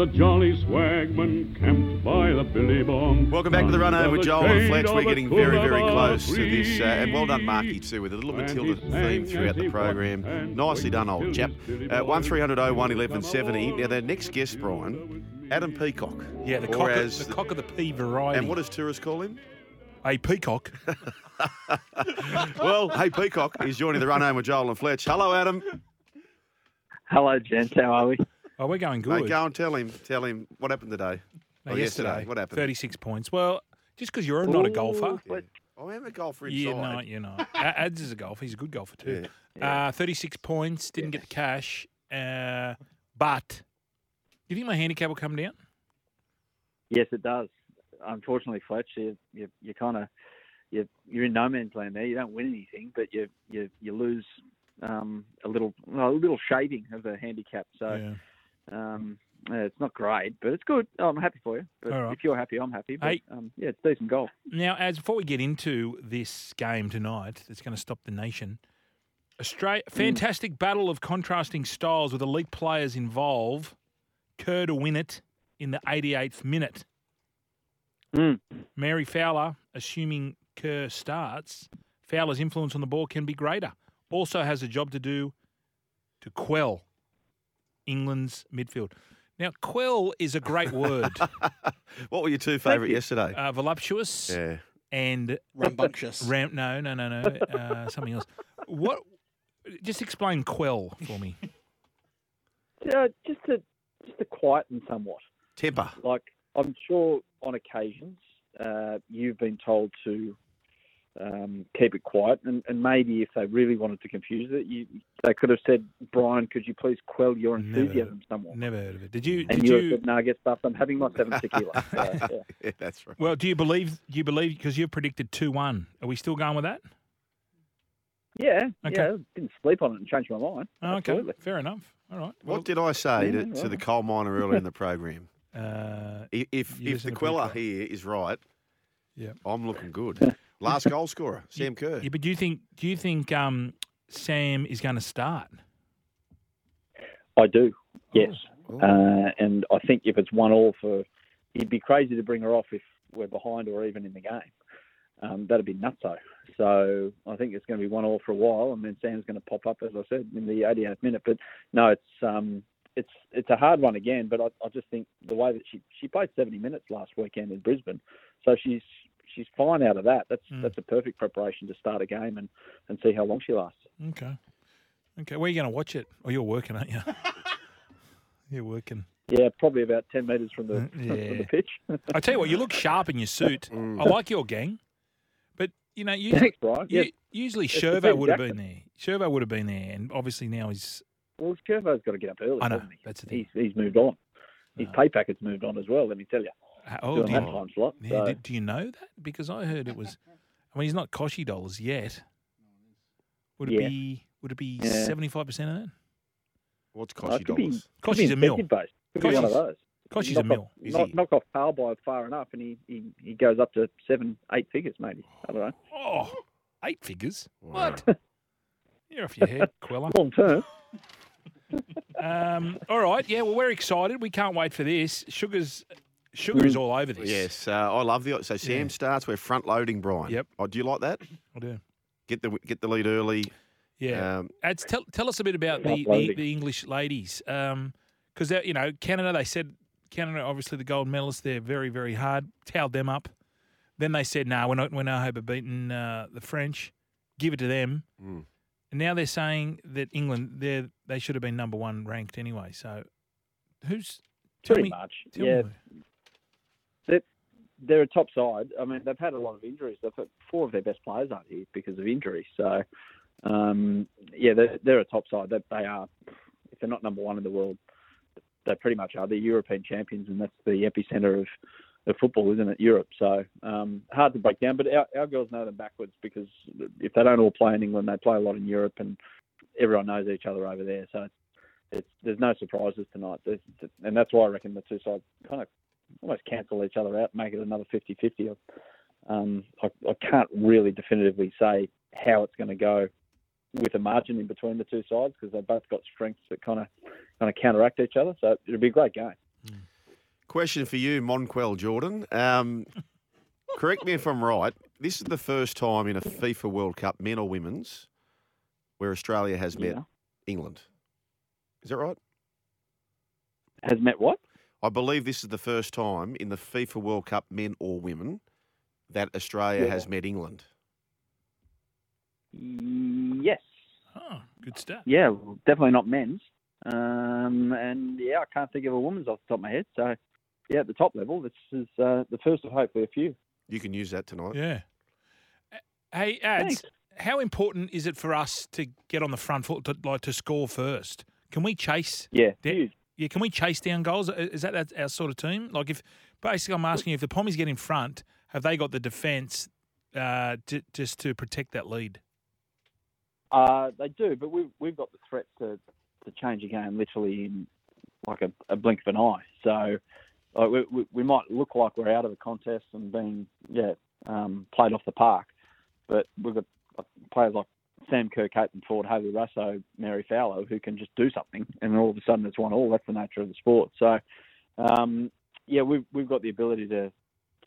A jolly swagman camped by the billabong. Welcome back to the run home with Joel and Fletch. We're getting very, very close to this. Uh, and well done, Marky, too, with a little And Matilda theme throughout the program. Nicely done, old chap. Uh, 1300 01 11 70. Now, their next guest, Brian, Adam Peacock. Yeah, the Or cock, as of, the cock of the pea variety. And what does tourists call him? a peacock? Well, hey, Peacock is joining the run home with Joel and Fletch. Hello, Adam. Hello, gents. How are we? Oh, we're going good. Mate, go and tell him. Tell him what happened today. No, Or yesterday, What happened? 36 points. Well, just because you're not a golfer. Ooh, but- I am a golfer inside. Yeah, no, you're not. Ads is a golfer. He's a good golfer too. Yeah. Uh, 36 points. Didn't get the cash. Uh, but do you think my handicap will come down? Yes, it does. Unfortunately, Fletch, you you, you kind of you you're in no man's land there. You don't win anything, but you you you lose um, a little well, a little shading of the handicap. So yeah. Um, it's not great, but it's good. I'm happy for you. But right. if you're happy, I'm happy. But Hey. um, yeah, it's decent golf. Now, as before we get into this game tonight, that's going to stop the nation. Australia, Mm. fantastic battle of contrasting styles with elite players involved. Kerr to win it in the 88th minute. Mm. Mary Fowler, assuming Kerr starts, Fowler's influence on the ball can be greater. Also has a job to do to quell England's midfield. Now, quell is a great word. What were your two favourite yesterday? uh, voluptuous yeah. and Rambunctious. Ram, no, no, no, no. Uh, something else. What? Just explain quell for me. Uh, just to just to quieten somewhat. Temper. like I'm sure on occasions uh, you've been told to um, keep it quiet, and, and maybe if they really wanted to confuse it, you they could have said, "Brian, could you please quell your Never. enthusiasm somewhat?" Never heard of it. Did you? And Did you, you? said, "No, get stuffed. I'm having my seven tequila." So, yeah. yeah, that's right. Well, do you believe? Do you believe? Because you've predicted two one. Are we still going with that? yeah, Okay. yeah. Didn't sleep on it and change my mind. Oh, okay, Absolutely. fair enough. All right. Well, What did I say Yeah, to, to the coal miner earlier in the program? uh, If if the Queller here is right, Yeah. I'm looking good. Last goal scorer, Sam Kerr. yeah, but do you think? Do you think um, Sam is going to start? I do. Yes, Oh. uh, and I think if it's one all for, he'd be crazy to bring her off if we're behind or even in the game. Um, that'd be nutso. So I think it's going to be one all for a while, and then Sam's going to pop up, as I said, in the 88th minute. But no, it's um, it's it's a hard one again. But I, I just think the way that she she played 70 minutes last weekend in Brisbane, so she's she's fine out of that. That's Mm. that's a perfect preparation to start a game and and see how long she lasts. Okay. Okay. Where are you going to watch it? Oh, you're working, aren't you? you're working. Yeah, probably about 10 metres from the Uh, from the pitch. I tell you what, you look sharp in your suit. Mm. I like your gang, but you know, you, Thanks, Brian. you Yeah, usually It's Shirvo would have been there. Shirvo would have been there, and obviously now he's. Well, Curvo's got to get up early. I know hasn't he? that's the thing. He's, he's moved on. His No. pay packet's moved on as well. Let me tell you, Oh, doing do you, time slot. yeah, so, do, do you know that? Because I heard it was. I mean, he's not Kochie dollars yet. Would it Yeah. be? Would it be Yeah. seventy five percent of that? What's oh, Kochie it could be, dollars? be Kochie's a mill. incentive based. Could be one of those. Kochie's knock a mil. Off, Is knock, he? knock off Pal by far enough, and he, he, he goes up to seven, eight figures maybe. I don't know. Oh, eight figures. What? You're off your head, Quella. Long term. Um, all right, yeah. Well, we're excited. We can't wait for this. Sugar's sugar is all over this. Yes, uh, I love the. So Sam Yeah. starts. We're front loading, Brian. Yep. Oh, do you like that? I do. Get the get the lead early. Yeah. Um, Ads, tell, tell us a bit about the, the, the English ladies. Um because, you know, Canada, they said, Canada, obviously the gold medalists, they're very, very hard. Towed them up. Then they said, no, we're not, we're no hope of beating uh, the French. Give it to them. Mm. And now they're saying that England they they should have been number one ranked anyway. So who's tell Pretty me, much. tell yeah, me. They're a top side. I mean, they've had a lot of injuries. They've four of their best players aren't here because of injury. So, um, yeah, they're, they're a top side. They, they are. If they're not number one in the world, they pretty much are. They're European champions, and that's the epicenter of, of football, isn't it? Europe. So um, hard to break down. But our, our girls know them backwards because if they don't all play in England, they play a lot in Europe, and everyone knows each other over there. So it's, it's there's no surprises tonight, There's, and that's why I reckon the two sides kind of almost cancel each other out, make it another 50-50. Um, I, I can't really definitively say how it's going to go with a margin in between the two sides because they've both got strengths that kind of kind of counteract each other. So it'll be a great game. Question for you, Monquel Jordan. Um, correct me if I'm right. This is the first time in a FIFA World Cup, men or women's, where Australia has met Yeah. England. Is that right? Has met what? I believe this is the first time in the FIFA World Cup, men or women, that Australia Yeah. has met England. Yes. Oh, good stuff. Yeah, well, definitely not men's. Um, and yeah, I can't think of a woman's off the top of my head. So yeah, at the top level, this is uh, the first of hopefully a few. You can use that tonight. Yeah. Hey, ads. Thanks. How important is it for us to get on the front foot, to, like to score first? Can we chase? Yeah, Yeah. huge. Yeah, can we chase down goals? Is that our sort of team? Like, if basically, I'm asking you, if the Pommies get in front, have they got the defence uh, to, just to protect that lead? Uh, they do, but we've we've got the threat to, to change a game literally in like a, a blink of an eye. So like, we, we we might look like we're out of the contest and being yeah um, played off the park, but we've got uh, players like Sam Kerr, Caitlin Foord, Hayley Raso, Mary Fowler who can just do something, and all of a sudden it's one all. That's the nature of the sport. So um, yeah, we've we've got the ability to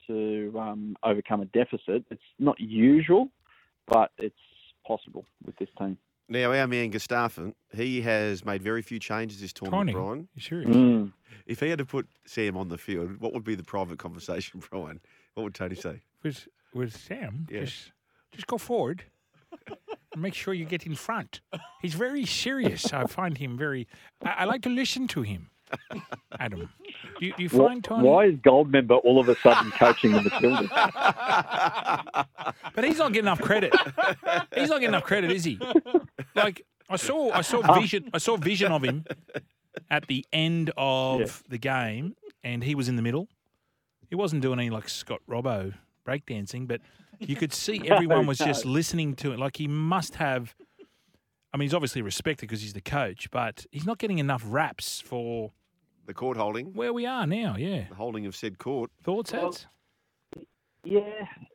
to um, overcome a deficit. It's not usual, but it's possible with this team. Now, our man Gustavsson, he has made very few changes this tournament, Tiny. Brian. You serious? Mm. If he had to put Sam on the field, what would be the private conversation, Brian? What would Tony say? With with Sam, Yeah. just just go forward. Make sure you get in front. He's very serious. I find him very. I, I like to listen to him. Adam, do you, do you find Tony? Why is Goldmember all of a sudden coaching the Matildas? But he's not getting enough credit. He's not getting enough credit, is he? Like I saw, I saw ah. vision, I saw vision of him at the end of Yeah. the game, and he was in the middle. He wasn't doing any like Scott Robbo breakdancing, but you could see everyone was just listening to it. Like he must have. I mean, he's obviously respected because he's the coach, but he's not getting enough raps for The court holding, where we are now. Yeah, the holding of said court. thoughts, Well, ads? Yeah,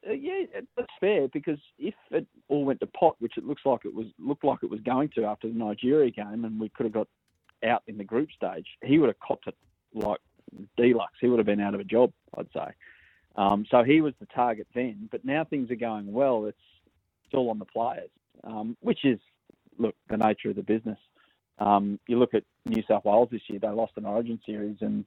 uh, yeah, that's fair because if it all went to pot, which it looks like it was looked like it was going to after the Nigeria game, and we could have got out in the group stage, he would have copped it like deluxe. He would have been out of a job, I'd say. Um, so he was the target then, but now things are going well. It's it's all on the players, um, which is look the nature of the business. Um, you look at New South Wales this year; they lost an Origin series, and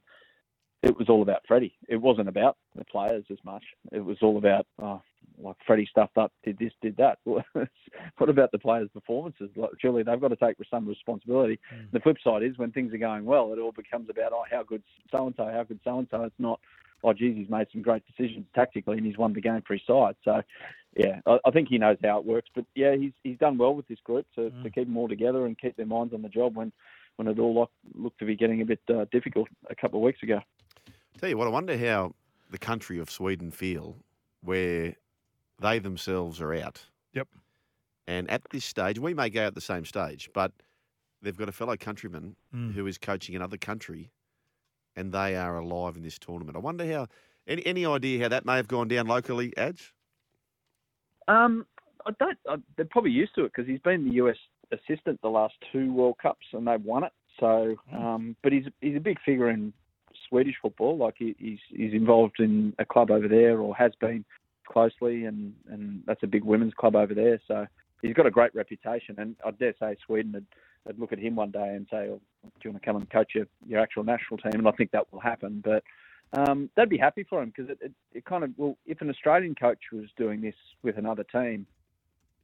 it was all about Freddie. It wasn't about the players as much. It was all about oh, like Freddie stuffed up, did this, did that. what about the players' performances? Like, surely they've got to take some responsibility. The flip side is when things are going well, it all becomes about oh, how good so and so, how good so and so. It's not oh, geez, he's made some great decisions tactically and he's won the game for his side. So, yeah, I, I think he knows how it works. But yeah, he's he's done well with this group to, to keep them all together and keep their minds on the job when when it all looked, looked to be getting a bit uh, difficult a couple of weeks ago. Tell you what, I wonder how the country of Sweden feel where they themselves are out. Yep. And at this stage, we may go at the same stage, but they've got a fellow countryman Mm. who is coaching another country and they are alive in this tournament. I wonder how, any, any idea how that may have gone down locally, Ads? Um, I don't. I, they're probably used to it because he's been the US assistant the last two World Cups and they've won it. So, um, but he's he's a big figure in Swedish football. Like he, he's he's involved in a club over there or has been closely, and and that's a big women's club over there. So he's got a great reputation, and I dare say Sweden would, would look at him one day and say, oh, "Do you want to come and coach your, your actual national team?" And I think that will happen, but. Um, they'd be happy for him because it, it, it kind of well, if an Australian coach was doing this with another team,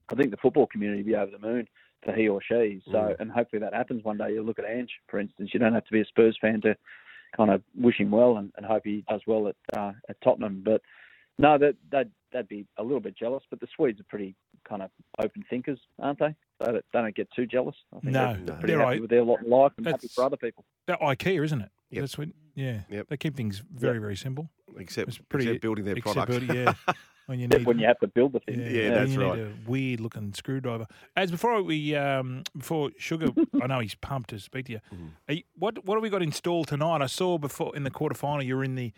I think the football community would be over the moon. for he or she. So, Mm. and hopefully that happens one day. You look at Ange, for instance. You don't have to be a Spurs fan to kind of wish him well and, and hope he does well at uh, at Tottenham. But no, that that that'd be a little bit jealous. But the Swedes are pretty kind of open thinkers, aren't they? They don't, they don't get too jealous. I think No, they're, no. they're pretty they're happy right. with their lot in life and happy for other people. That IKEA, isn't it? Yep. That's what. Yeah. Yep. They keep things very, very simple. Except, It's pretty- except building their Except products. building- yeah. When you need when you have to build the thing. Yeah, Yeah, when that's you right. Need a weird looking screwdriver. As before we um before Sugar, I know he's pumped to speak to you. Mm. Are you- what what have we got installed tonight? I saw before in the quarterfinal you're in the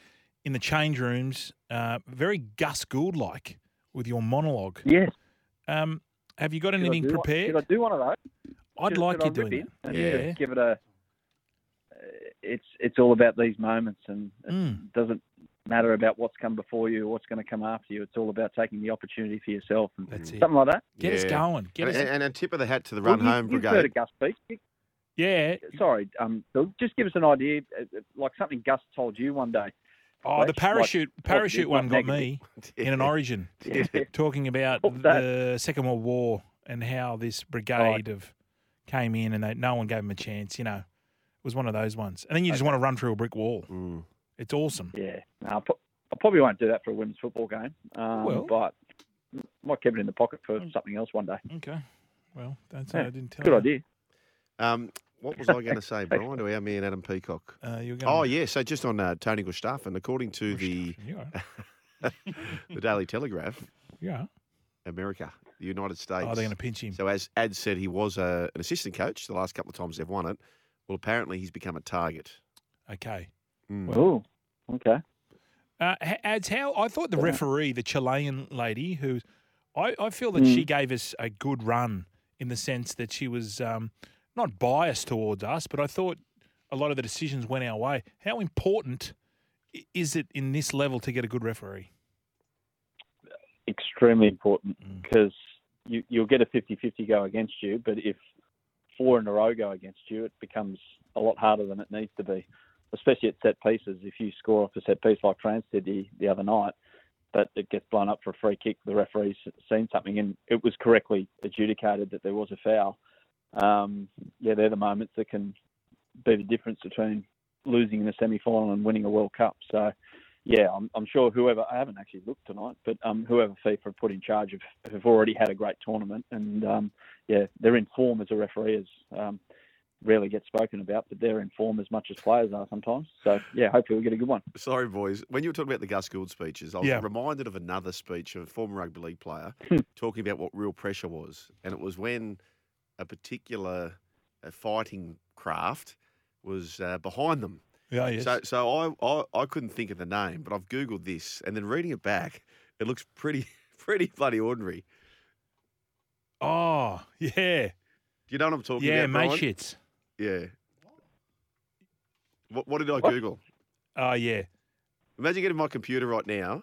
in the change rooms, uh, very Gus Gould like with your monologue. Yes. Um, have you got Should I anything do one- prepared? Should I do one of those? I'd Should- like should you doing rip that. in and Yeah. give it a. uh, It's it's all about these moments, and it Mm. doesn't matter about what's come before you or what's going to come after you. It's all about taking the opportunity for yourself and That's it. something like that. Get us going. Get And, us. and, and a tip of the hat to the Well, Run you- Home you've heard Brigade. of Gus speak. You- yeah. Sorry, um, Bill, just give us an idea, uh, uh, like something Gus told you one day. Oh, the like parachute parachute positive, one not got me in an origin. Yeah. talking about What the Second World War and how this brigade of came in and they, no one gave them a chance. You know, it was one of those ones. And then you just want to run through a brick wall. Mm. It's awesome. Yeah, no, I, pro- probably won't do that for a women's football game, um, Well. but might keep it in the pocket for something else one day. Okay. Well, that's Yeah, I didn't tell Good you. idea. Um, what was I going to say, Brian, to our man Adam Peacock? Uh, you're Oh, going. yeah. So just on uh, Tony Gustav, according to the, the Daily Telegraph, Yeah. America, the United States. Oh, they're going to pinch him. So as Ad said, he was uh, an assistant coach the last couple of times they've won it. Well, apparently he's become a target. Okay. Mm. Oh, okay. Uh, ads how I thought the Yeah. referee, the Chilean lady, who I, I feel that Mm. she gave us a good run in the sense that she was um, not biased towards us, but I thought a lot of the decisions went our way. How important is it in this level to get a good referee? Extremely important Mm. because you, you'll get a 50-50 go against you, but if four in a row go against you, it becomes a lot harder than it needs to be, especially at set pieces. If you score off a set piece like France did the, the other night, but it gets blown up for a free kick, the referee's seen something and it was correctly adjudicated that there was a foul. Um, yeah, they're the moments that can be the difference between losing in a semi-final and winning a World Cup. So, yeah, I'm, I'm sure whoever I haven't actually looked tonight, but um, whoever FIFA put in charge of have already had a great tournament, and um, yeah, they're in form as a referee as um, rarely gets spoken about, but they're in form as much as players are sometimes. So yeah, hopefully we'll get a good one. Sorry, boys. When you were talking about the Gus Gould speeches, I was Yeah. reminded of another speech of a former rugby league player talking about what real pressure was. And it was when a particular uh, fighting craft was uh, behind them. Yeah, yes. So, so I, I, I couldn't think of the name, but I've Googled this. And then reading it back, it looks pretty, pretty bloody ordinary. oh, yeah. Do you know what I'm talking Yeah, about? mate Brian? shits. Yeah. What, what did I What? Google? Oh, yeah. Imagine getting my computer right now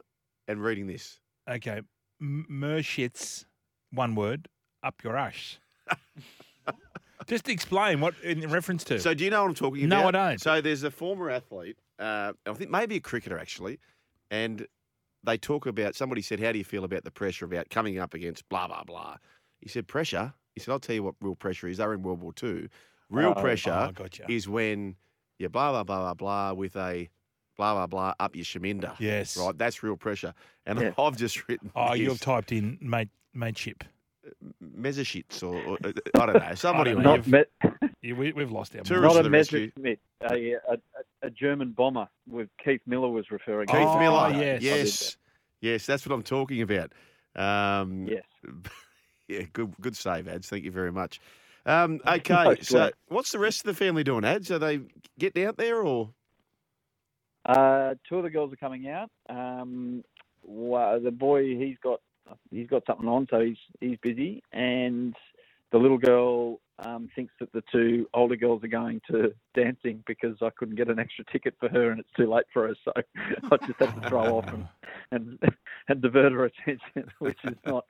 and reading this. Okay. Mershits, one word, up your ash. Just explain what in reference to. So do you know what I'm talking about? No, about? I don't. So there's a former athlete, uh, I think maybe a cricketer actually, and they talk about somebody said, "How do you feel about the pressure about coming up against blah blah blah?" He said, "Pressure." He said, "I'll tell you what real pressure is. They're in World War Two. Real Oh, pressure oh, gotcha. is when you blah blah blah blah blah with a blah blah blah up your shaminda. Yes. Right, that's real pressure. And Yeah. I've just written Oh, this, you've typed in mate mateship. Messerschitts or, or I don't know. Somebody don't will know. Not me- Yeah, we, we've lost our Tourist not a the. Messerschmitt, a, a, a, a German bomber with Keith Miller was referring. Keith to. Oh, Miller. yes. Yes. Yes, that's what I'm talking about. Um, Yes. Yeah, good good save, Ads. Thank you very much. Um, okay, Most so what's the rest of the family doing, Ads? Are they getting out there or? Uh, two of the girls are coming out. Um, well, the boy he's got he's got something on, so he's he's busy, and the little girl um, thinks that the two older girls are going to dancing because I couldn't get an extra ticket for her, and it's too late for her, so I just have to throw off and and, and divert her attention, which is not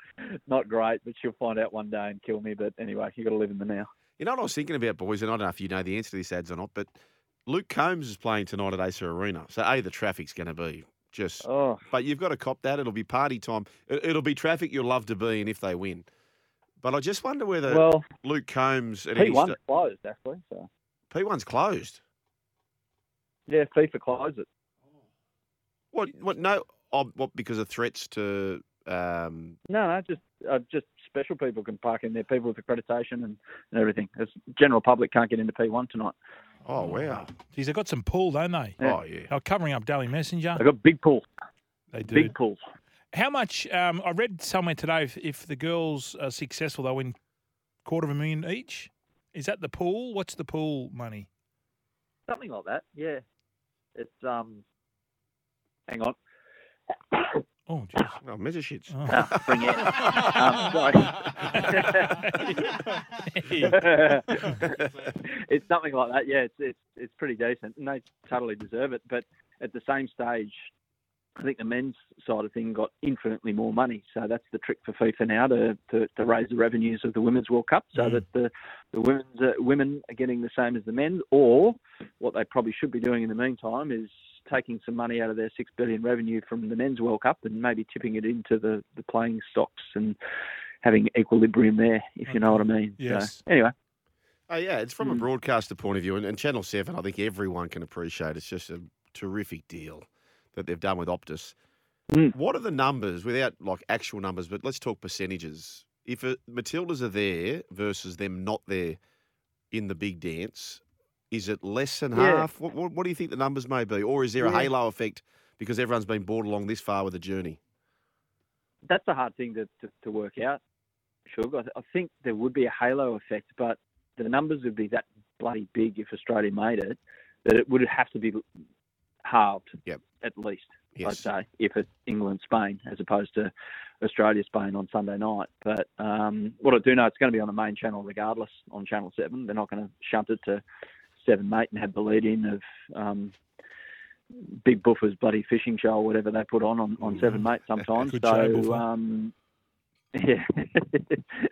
not great, but she'll find out one day and kill me. But anyway, you got to live in the now. You know what I was thinking about, boys, and I don't know if you know the answer to this, Ads, or not, but Luke Combs is playing tonight at Acer Arena. So, A, the traffic's going to be just. Oh, But you've got to cop that. It'll be party time. It- It'll be traffic you'll love to be in if they win. But I just wonder whether well, Luke Combs and P one's closed actually. So P1's closed. yeah, FIFA closed it. What? What? No. Oh, what? Because of threats to. Um, No, no, just uh, just special people can park in there. People with accreditation and, and everything. It's general public can't get into P one tonight. Oh wow. Geez, they've got some pull, don't they? Yeah. Oh yeah. They're covering up Daily Messenger. They've got big pools, They do. big pools. How much? Um, I read somewhere today if, if the girls are successful, they'll win quarter of a million each. Is that the pool? What's the pool money? Something like that. Yeah, it's um. Hang on. Oh, jeez. Oh, measure shits. Oh. Ah, bring it. Um, sorry. it's something like that. Yeah, it's it's it's pretty decent, and they totally deserve it. But at the same stage, I think the men's side of thing got infinitely more money. So that's the trick for FIFA now to to, to raise the revenues of the Women's World Cup, so Mm. that the the women's uh, women are getting the same as the men. Or what they probably should be doing in the meantime is taking some money out of their six billion revenue from the men's World Cup and maybe tipping it into the, the playing stocks and having equilibrium there, if you know what I mean. Yes. So, anyway, Oh yeah, it's from a Mm. broadcaster point of view, and, and Channel Seven. I think everyone can appreciate. It's just a terrific deal that they've done with Optus. Mm. What are the numbers, without like actual numbers, but let's talk percentages. If uh Matildas are there versus them not there in the big dance, is it less than Yeah. half? What, what, what do you think the numbers may be, or is there a Yeah. halo effect because everyone's been brought along this far with the journey? that's a hard thing to, to, to work out. Sure, I, I think there would be a halo effect, but the numbers would be that bloody big if Australia made it that it would have to be halved Yep. at least. I'd say if it's England Spain as opposed to Australia Spain on Sunday night. But um, what I do know, it's going to be on the main channel regardless on Channel Seven. They're not going to shunt it to Seven Mate and had the lead in of um, Big Buffer's bloody fishing show or whatever they put on on, on Seven Mate sometimes. So um, yeah,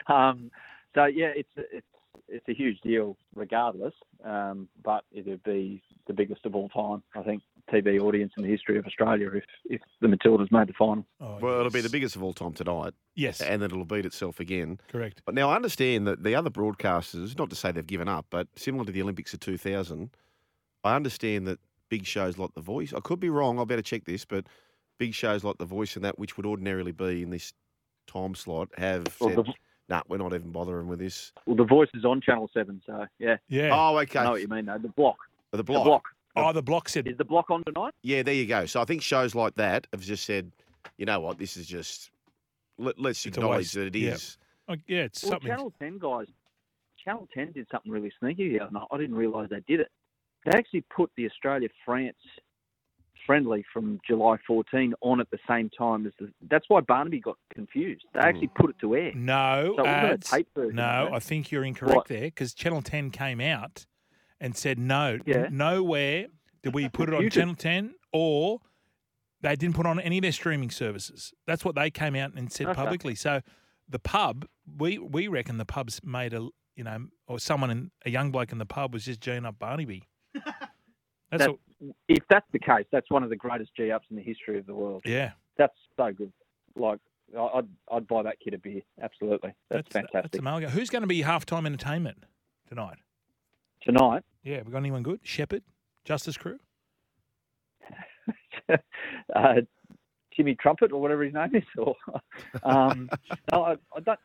um, so yeah, it's it's it's a huge deal regardless. Um, but it'd be the biggest of all time, I think, TV audience in the history of Australia if if the Matildas made the final. Oh, Well, it'll be the biggest of all time tonight, Yes, and then it'll beat itself again. correct. But now I understand that the other broadcasters, not to say they've given up, but similar to the Olympics of 2000, I understand that big shows like The Voice, I could be wrong, I better check this, but big shows like The Voice and that, which would ordinarily be in this time slot, have Well, said, the, nah, we're not even bothering with this. well, the voice is on Channel Seven, so yeah, Yeah. Oh, okay. I okay. know what you mean. though. the block, the the block. Block. Oh, the block said Is the block on tonight? Yeah, there you go. So I think shows like that have just said, you know what, this is just, let, us It's acknowledge that it Yeah. is. Oh, yeah, it's Well, something. Channel Ten guys, Channel Ten did something really sneaky the other night. I didn't realise they did it. They actually put the Australia France friendly from July 14 on at the same time as the. That's why Barnaby got confused. They actually hmm. put it to air. No, So it wasn't a ads. tape version. No, of. I think you're incorrect What? there because Channel 10 came out and said no. Yeah. Nowhere did we put it on Channel 10 or they didn't put on any of their streaming services. That's what they came out and said Okay. publicly. So the pub, we we reckon the pub's made a you know, or someone in a young bloke in the pub was just G'ing up Barnaby. That's That- if that's the case, that's one of the greatest G ups in the history of the world. yeah. That's so good. Like I'd I'd buy that kid a beer. Absolutely, that's, That's fantastic. amalgam. Who's going to be halftime entertainment tonight? Tonight, Yeah, we got anyone good? Shepherd, Justice Crew. uh, Timmy Trumpet or whatever his name is. Or um, no, I, I don't.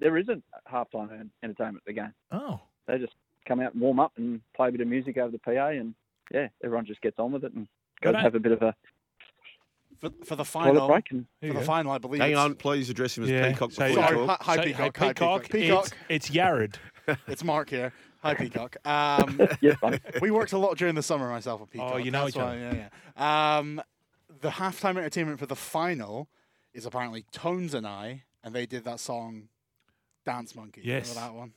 There isn't halftime en- entertainment at the game. Oh, They just come out and warm up and play a bit of music over the PA, and yeah, everyone just gets on with it and goes Good, have a bit of a For, for the toilet final, break. And for the go. final, I believe. Hang on, please address him as Yeah. Peacock So- Sorry, hi, hi, So, Peacock. Peacock, Peacock. It's, it's Yared. It's Mark here. Hi, Peacock. Um, yes, we worked a lot during the summer myself at Peacock. Oh, you know That's each why- Yeah, yeah. Um, the halftime entertainment for the final is apparently Tones and I, and they did that song, Dance Monkey. Yes. Remember that one?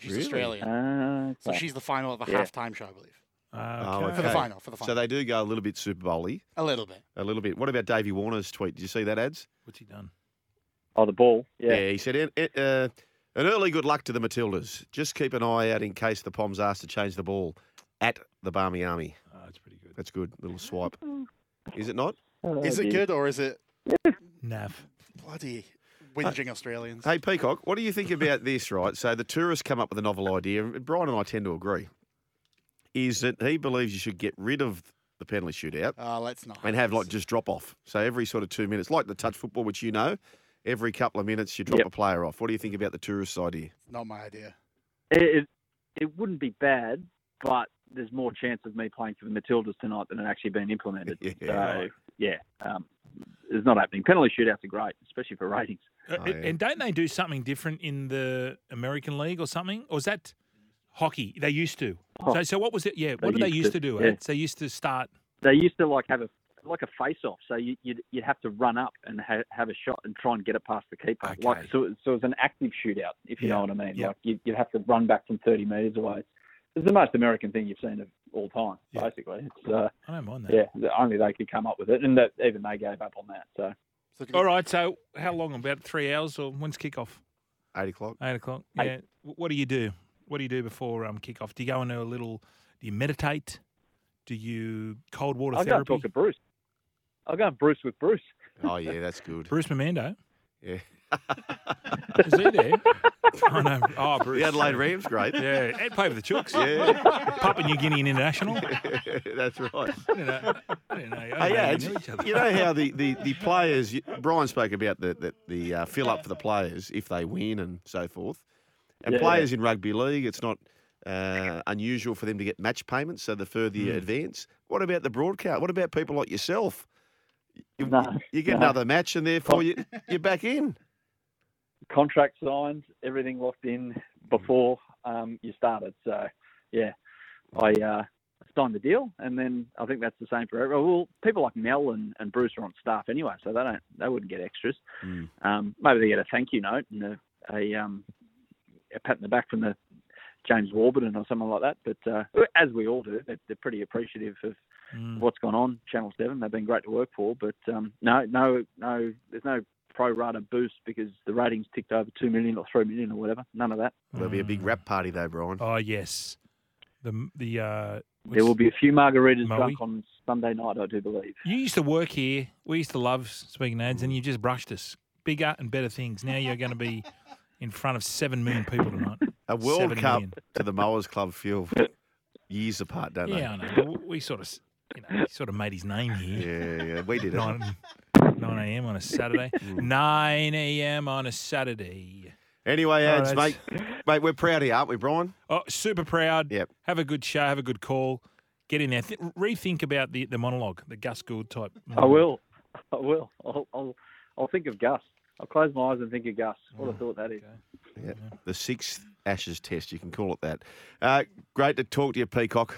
She's Really? Australian. Uh, so she's the final at the Yeah. halftime show, I believe. Uh, okay. For the final. For the final. So they do go a little bit Super bowl A little bit. a little bit. What about Davey Warner's tweet? Did you see that ads? What's he done? oh, the ball. Yeah. Yeah. he said, "An- uh, uh, an early good luck to the Matildas. Just keep an eye out in case the Poms ask to change the ball at the Barmy Army. Oh, that's pretty good. That's good. Little swipe. Is it not? Oh, Is it good or is it Nav. bloody whinging Australians. Hey, Peacock, what do you think about this, right? So the tourists come up with a novel idea, and Brian and I tend to agree, is that he believes you should get rid of the penalty shootout Uh, let's not. and have like just drop off. So every sort of two minutes, like the touch football, which you know, every couple of minutes you drop Yep. a player off. What do you think about the tourists' idea? not my idea. It, it it wouldn't be bad, but there's more chance of me playing for the Matildas tonight than it actually being implemented. Yeah, so yeah, um, it's not happening. Penalty shootouts are great, especially for ratings. Uh, Oh, and- yeah. And don't they do something different in the American League or something? Or is that hockey? They used to. Oh, so, so what was it? Yeah, they what did they used used to, to do? yeah. Ed? They used to start. They used to like have a like a face off, so you, you'd you'd have to run up and ha- have a shot and try and get it past the keeper. Okay. Like so, so it's an active shootout, if you Yeah, know what I mean. yeah. Like you, you'd have to run back from 30 metres away. It's the most American thing you've seen of all time, Yeah. basically. It's uh, I don't mind that. yeah, only they could come up with it, and that even they gave up on that. So So All right. So how long? About three hours or when's kickoff? Eight o'clock. Eight o'clock. Yeah. W- What do you do? What do you do before um, kickoff? Do you go into a little? Do you meditate? Do you cold water I'll go and talk to Bruce. I'll go and Bruce with Bruce. Oh yeah, that's good. Bruce Mamando. Yeah. Is he there? oh no. Oh, Bruce. the Adelaide Rams, great. Yeah, Ed played with the Chooks. Yeah. Papua New Guinea International. that's right. I didn't know. I didn't know. I Hey, didn't know yeah, they each other. you know how the, the, the players, Brian spoke about the, the, the uh, fill up for the players if they win and so forth. And Yeah. players in rugby league, it's not uh, unusual for them to get match payments, so the further you advance. What about the broadcast? What about people like yourself? You, No, you get no. another match and therefore you, you're back in. Contract signed, everything locked in before um, you started. So yeah, I uh, signed the deal, and then I think that's the same for everyone. Well, people like Mel and, and Bruce are on staff anyway, so they don't they wouldn't get extras. Mm. Um, maybe they get a thank you note and a, a, um, a pat in the back from the James Warburton or something like that. But uh, as we all do, they're, they're pretty appreciative of Mm. what's gone on. Channel Seven, they've been great to work for. But um, no, no, no, there's no pro rata boost because the ratings ticked over two million or three million or whatever. None of that. There'll be a big rap party though, Brian. Oh yes, the the uh, There will be a few margaritas Moe? drunk on Sunday night, I do believe. You used to work here. We used to love speaking ads, and you just brushed us. Bigger and better things. Now you're going to be in front of seven million people tonight. A World Seven Cup million. to the Mowers Club feel years apart, don't they? Yeah, I know. We sort of, you know, he sort of made his name here. Yeah, yeah, we did it. Nine, 9 a.m. on a Saturday. 9 a.m. on a Saturday. Anyway, All ads, right. mate, mate, we're proud of you, aren't we, Brian? Oh, super proud. Yep. Have a good show. Have a good call. Get in there. Th- rethink about the, the monologue, the Gus Gould type. I will. I will. I'll, I'll, I'll think of Gus. I'll close my eyes and think of Gus. What a thought that is. Yeah. The sixth Ashes test, you can call it that. Uh, great to talk to you, Peacock.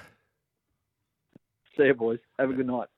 See you, boys. Have a good night.